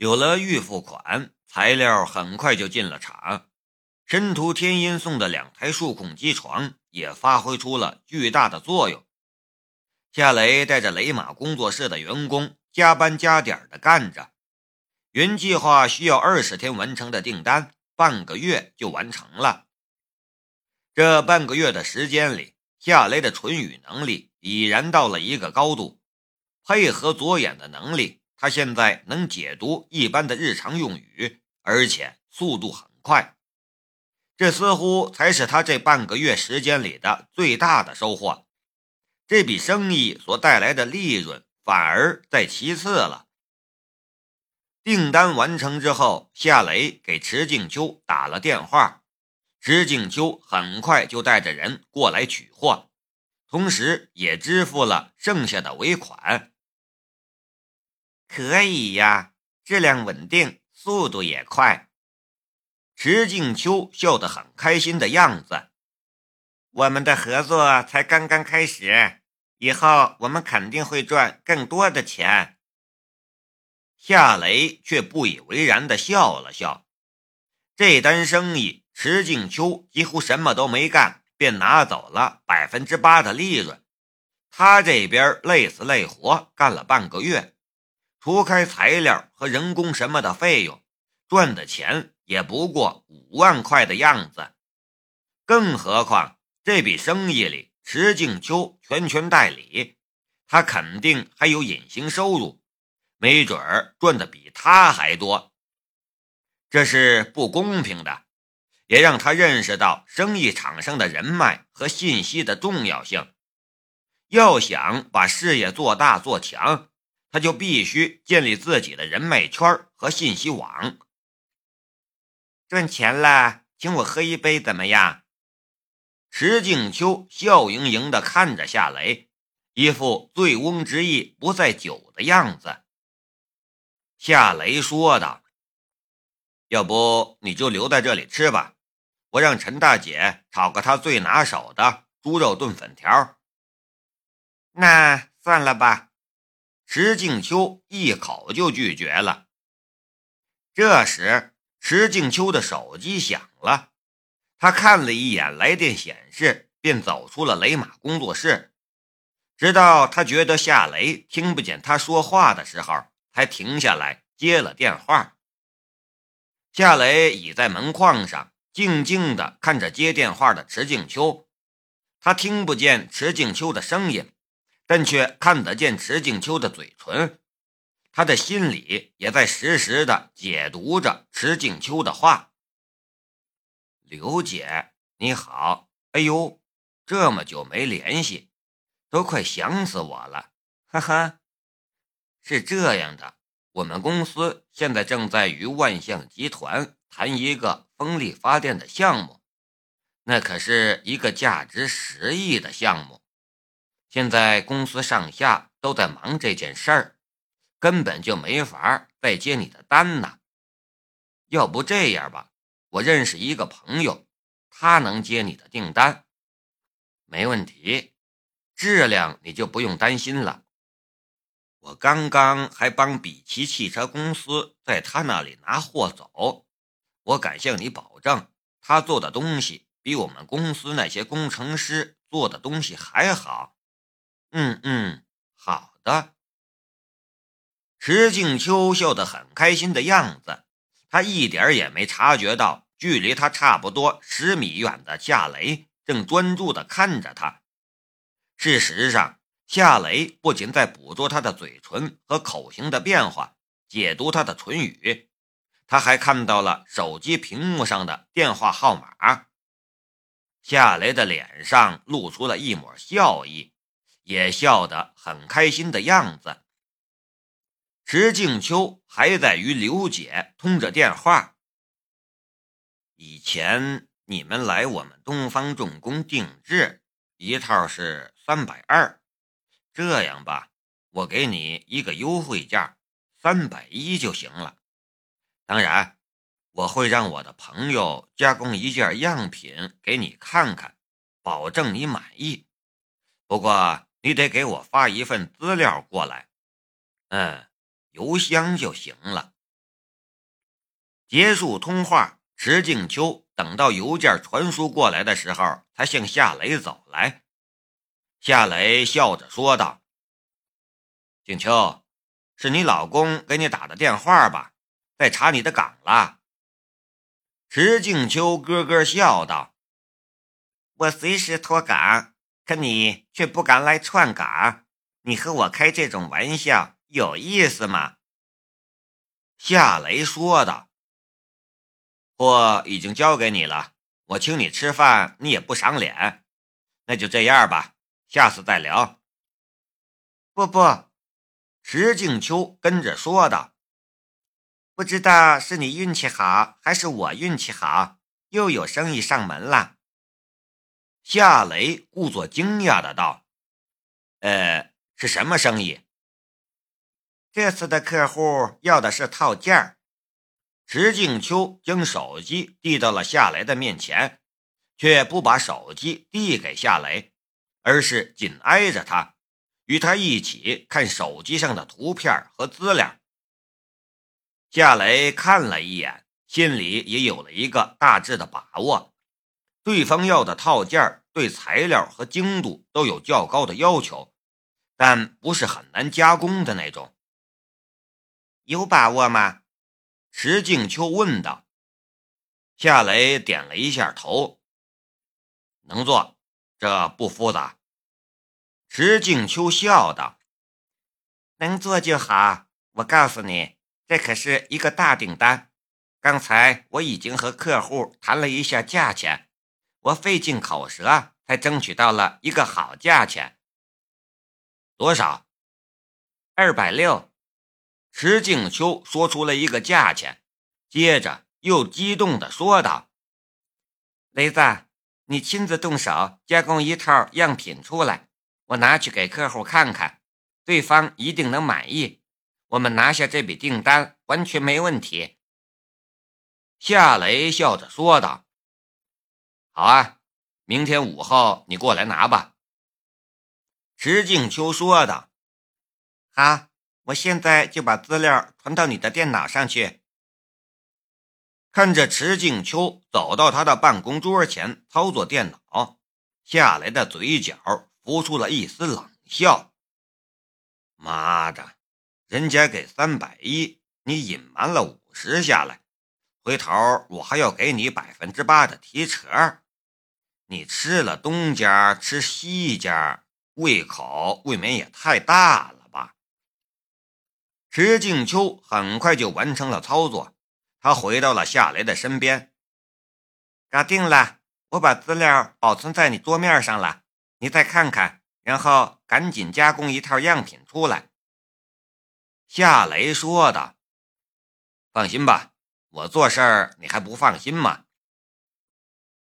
有了预付款，材料很快就进了厂。申屠天音送的两台数控机床也发挥出了巨大的作用。夏雷带着雷马工作室的员工加班加点的干着，原计划需要二十天完成的订单，半个月就完成了。这半个月的时间里，夏雷的唇语能力已然到了一个高度，配合左眼的能力，他现在能解读一般的日常用语，而且速度很快。这似乎才是他这半个月时间里的最大的收获。这笔生意所带来的利润反而在其次了。订单完成之后，夏雷给池静秋打了电话，池静秋很快就带着人过来取货，同时也支付了剩下的尾款。可以呀，质量稳定，速度也快。池静秋笑得很开心的样子。我们的合作才刚刚开始。以后我们肯定会赚更多的钱。夏雷却不以为然的笑了笑。这单生意，池静秋几乎什么都没干，便拿走了百分之八的利润。他这边累死累活干了半个月，除开材料和人工什么的费用，赚的钱也不过五万块的样子。更何况这笔生意里。池静秋全权代理，他肯定还有隐形收入，没准儿赚的比他还多。这是不公平的，也让他认识到生意场上的人脉和信息的重要性。要想把事业做大做强，他就必须建立自己的人脉圈和信息网。赚钱了，请我喝一杯，怎么样？石静秋笑盈盈地看着夏雷，一副醉翁之意不在酒的样子。夏雷说道：“要不你就留在这里吃吧，我让陈大姐炒个她最拿手的猪肉炖粉条。”那算了吧。石静秋一口就拒绝了。这时，石静秋的手机响了。他看了一眼来电显示，便走出了雷马工作室，直到他觉得夏雷听不见他说话的时候，才停下来接了电话。夏雷倚在门框上，静静地看着接电话的池静秋。他听不见池静秋的声音，但却看得见池静秋的嘴唇。他的心里也在实时的解读着池静秋的话。刘姐，你好！哎呦，这么久没联系，都快想死我了！哈哈，是这样的，我们公司现在正在与万象集团谈一个风力发电的项目，那可是一个价值十亿的项目。现在公司上下都在忙这件事儿，根本就没法再接你的单呢。要不这样吧？我认识一个朋友，他能接你的订单，没问题，质量你就不用担心了。我刚刚还帮比奇汽车公司在他那里拿货走，我敢向你保证，他做的东西比我们公司那些工程师做的东西还好。嗯嗯，好的。石静秋笑得很开心的样子。他一点也没察觉到，距离他差不多十米远的夏雷正专注地看着他。事实上，夏雷不仅在捕捉他的嘴唇和口型的变化，解读他的唇语，他还看到了手机屏幕上的电话号码。夏雷的脸上露出了一抹笑意，也笑得很开心的样子。石静秋还在与刘姐通着电话。以前你们来我们东方重工定制，一套是三百二。这样吧，我给你一个优惠价，三百一就行了。当然，我会让我的朋友加工一件样品给你看看，保证你满意。不过你得给我发一份资料过来。嗯。邮箱就行了。结束通话，石静秋等到邮件传输过来的时候，才向夏雷走来。夏雷笑着说道：“静秋，是你老公给你打的电话吧？在查你的岗了。”石静秋咯咯笑道：“我随时脱岗，可你却不敢来串岗。你和我开这种玩笑有意思吗？”夏雷说道：“货已经交给你了，我请你吃饭，你也不赏脸，那就这样吧。”下次再聊。不不，石静秋跟着说道：“不知道是你运气好，还是我运气好，又有生意上门了。”夏雷故作惊讶的道：“呃，是什么生意？”这次的客户要的是套件儿。石静秋将手机递到了夏雷的面前，却不把手机递给夏雷。而是紧挨着他，与他一起看手机上的图片和资料。夏雷看了一眼，心里也有了一个大致的把握。对方要的套件对材料和精度都有较高的要求，但不是很难加工的那种。有把握吗？石静秋问道。夏雷点了一下头，能做。这不复杂，石静秋笑道：“能做就好。我告诉你，这可是一个大订单。刚才我已经和客户谈了一下价钱，我费尽口舌才争取到了一个好价钱。多少？二百六。”石静秋说出了一个价钱，接着又激动地说道：“雷子。”你亲自动手加工一套样品出来，我拿去给客户看看，对方一定能满意。我们拿下这笔订单完全没问题。夏雷笑着说道：“好啊，明天午后你过来拿吧。”石静秋说道：“好，我现在就把资料传到你的电脑上去。”看着池静秋走到他的办公桌前操作电脑，夏来的嘴角浮出了一丝冷笑。妈的，人家给三百一，你隐瞒了五十下来，回头我还要给你百分之八的提成，你吃了东家吃西家，胃口未免也太大了吧？池静秋很快就完成了操作。他回到了夏雷的身边，搞定了，我把资料保存在你桌面上了，你再看看，然后赶紧加工一套样品出来。”夏雷说的。放心吧，我做事儿你还不放心吗？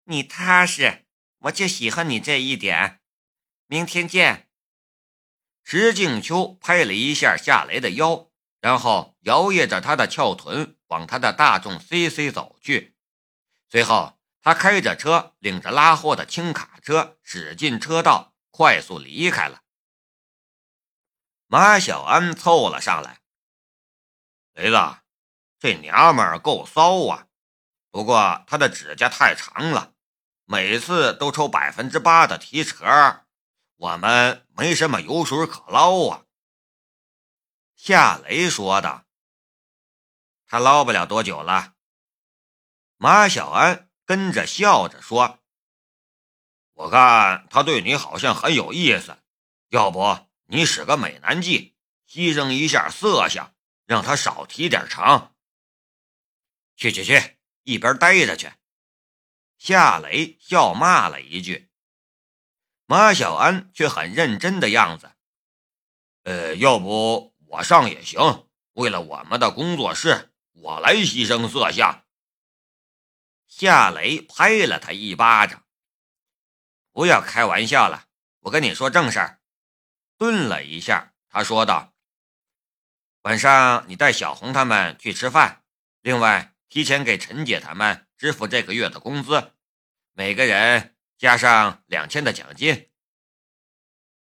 你踏实，我就喜欢你这一点。明天见。石静秋拍了一下夏雷的腰，然后摇曳着他的翘臀。往他的大众 CC 走去，随后他开着车，领着拉货的轻卡车驶进车道，快速离开了。马小安凑了上来：“雷子，这娘们儿够骚啊，不过她的指甲太长了，每次都抽百分之八的提成，我们没什么油水可捞啊。”夏雷说道。他捞不了多久了，马小安跟着笑着说：“我看他对你好像很有意思，要不你使个美男计，牺牲一下色相，让他少提点成。”去去去，一边待着去！夏雷笑骂了一句，马小安却很认真的样子：“呃，要不我上也行，为了我们的工作室。”我来牺牲色相。夏雷拍了他一巴掌。不要开玩笑了，我跟你说正事儿。顿了一下，他说道：“晚上你带小红他们去吃饭，另外提前给陈姐他们支付这个月的工资，每个人加上两千的奖金。”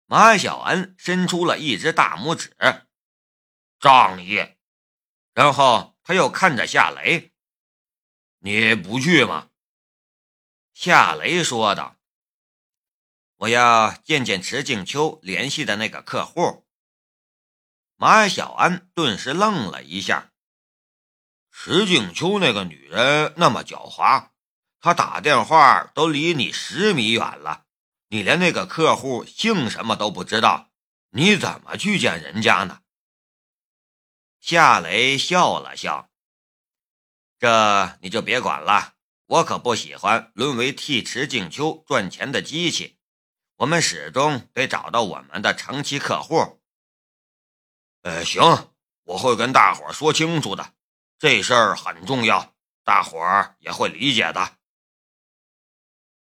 马小安伸出了一只大拇指，仗义。然后。他又看着夏雷，你不去吗？夏雷说道：“我要见见池静秋联系的那个客户。”马小安顿时愣了一下。池静秋那个女人那么狡猾，她打电话都离你十米远了，你连那个客户姓什么都不知道，你怎么去见人家呢？夏雷笑了笑：“这你就别管了。”我可不喜欢沦为替池静秋赚钱的机器，我们始终得找到我们的长期客户。呃，行，我会跟大伙说清楚的，这事儿很重要，大伙儿也会理解的。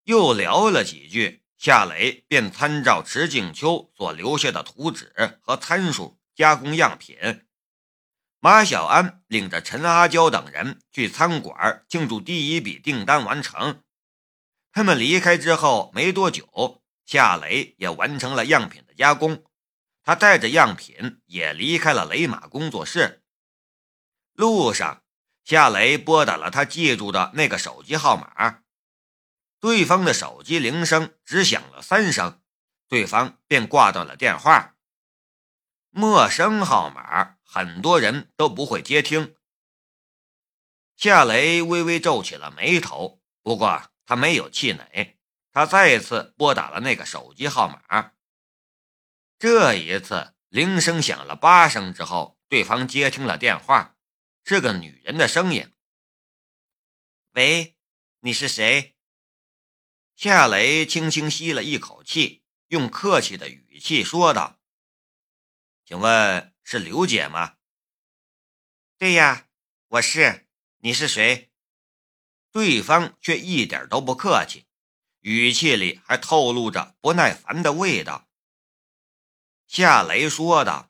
又聊了几句，夏雷便参照池静秋所留下的图纸和参数加工样品。马小安领着陈阿娇等人去餐馆庆祝第一笔订单完成。他们离开之后没多久，夏雷也完成了样品的加工。他带着样品也离开了雷马工作室。路上，夏雷拨打了他记住的那个手机号码，对方的手机铃声只响了三声，对方便挂断了电话。陌生号码。很多人都不会接听。夏雷微微皱起了眉头，不过他没有气馁，他再一次拨打了那个手机号码。这一次铃声响了八声之后，对方接听了电话，是个女人的声音：“喂，你是谁？”夏雷轻轻吸了一口气，用客气的语气说道：“请问？”是刘姐吗？对呀，我是。你是谁？对方却一点都不客气，语气里还透露着不耐烦的味道。夏雷说道：“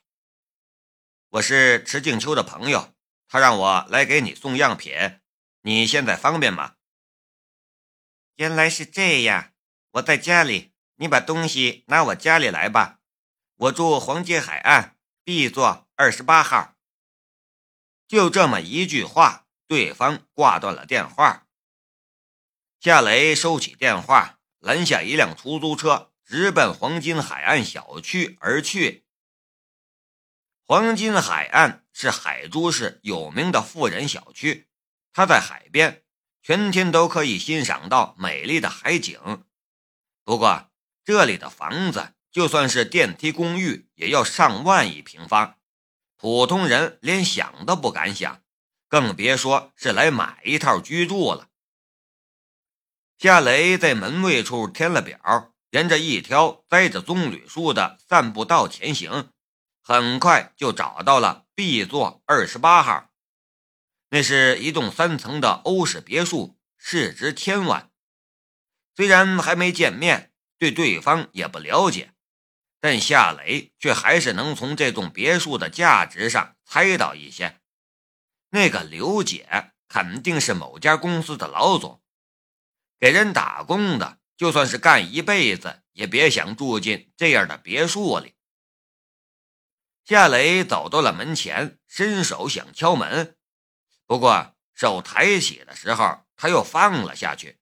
我是池静秋的朋友，他让我来给你送样品。你现在方便吗？”原来是这样，我在家里，你把东西拿我家里来吧。我住黄街海岸。B 座二十八号。就这么一句话，对方挂断了电话。夏雷收起电话，拦下一辆出租车，直奔黄金海岸小区而去。黄金海岸是海珠市有名的富人小区，它在海边，全天都可以欣赏到美丽的海景。不过，这里的房子。就算是电梯公寓，也要上万一平方，普通人连想都不敢想，更别说是来买一套居住了。夏雷在门卫处填了表，沿着一条栽着棕榈树的散步道前行，很快就找到了 B 座二十八号。那是一栋三层的欧式别墅，市值千万。虽然还没见面，对对方也不了解。但夏雷却还是能从这栋别墅的价值上猜到一些。那个刘姐肯定是某家公司的老总，给人打工的，就算是干一辈子，也别想住进这样的别墅里。夏雷走到了门前，伸手想敲门，不过手抬起的时候，他又放了下去。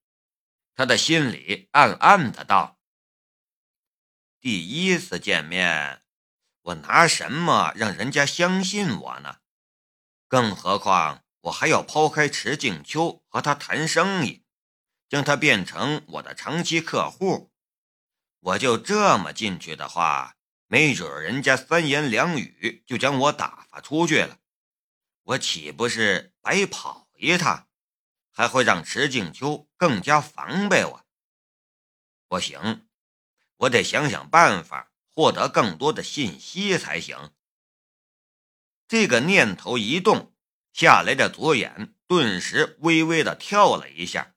他的心里暗暗的道。第一次见面，我拿什么让人家相信我呢？更何况我还要抛开池静秋和他谈生意，将他变成我的长期客户。我就这么进去的话，没准人家三言两语就将我打发出去了，我岂不是白跑一趟？还会让池静秋更加防备我。不行。我得想想办法，获得更多的信息才行。这个念头一动，夏雷的左眼顿时微微的跳了一下，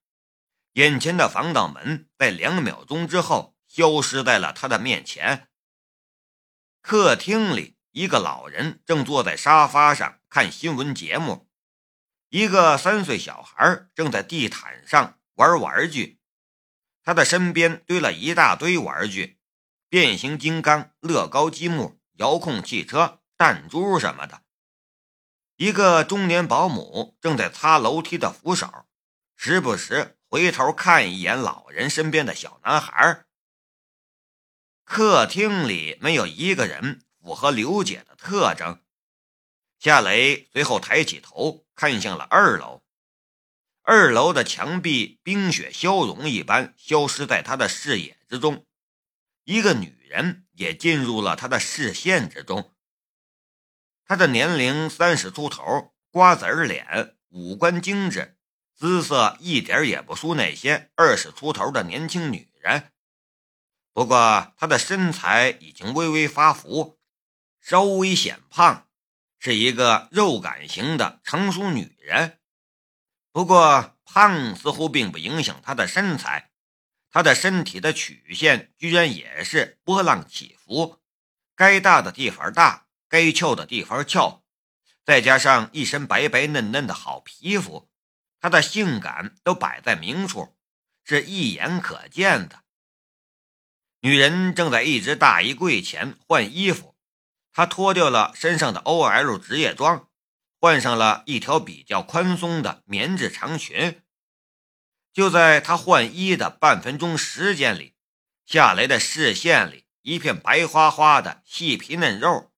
眼前的防盗门在两秒钟之后消失在了他的面前。客厅里，一个老人正坐在沙发上看新闻节目，一个三岁小孩正在地毯上玩玩具。他的身边堆了一大堆玩具，变形金刚、乐高积木、遥控汽车、弹珠什么的。一个中年保姆正在擦楼梯的扶手，时不时回头看一眼老人身边的小男孩。客厅里没有一个人符合刘姐的特征。夏雷随后抬起头，看向了二楼。二楼的墙壁冰雪消融一般消失在他的视野之中，一个女人也进入了他的视线之中。她的年龄三十出头，瓜子脸，五官精致，姿色一点也不输那些二十出头的年轻女人。不过她的身材已经微微发福，稍微显胖，是一个肉感型的成熟女人。不过，胖似乎并不影响她的身材，她的身体的曲线居然也是波浪起伏，该大的地方大，该翘的地方翘，再加上一身白白嫩嫩的好皮肤，她的性感都摆在明处，是一眼可见的。女人正在一只大衣柜前换衣服，她脱掉了身上的 OL 职业装。换上了一条比较宽松的棉质长裙。就在他换衣的半分钟时间里，夏雷的视线里一片白花花的细皮嫩肉，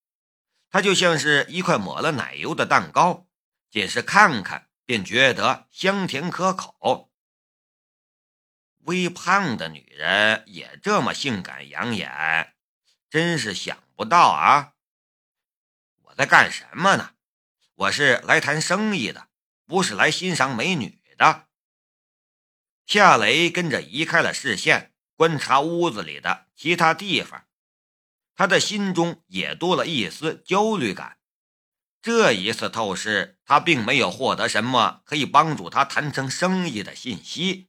它就像是一块抹了奶油的蛋糕，仅是看看便觉得香甜可口。微胖的女人也这么性感养眼，真是想不到啊！我在干什么呢？我是来谈生意的，不是来欣赏美女的。夏雷跟着移开了视线，观察屋子里的其他地方，他的心中也多了一丝焦虑感。这一次透视，他并没有获得什么可以帮助他谈成生意的信息。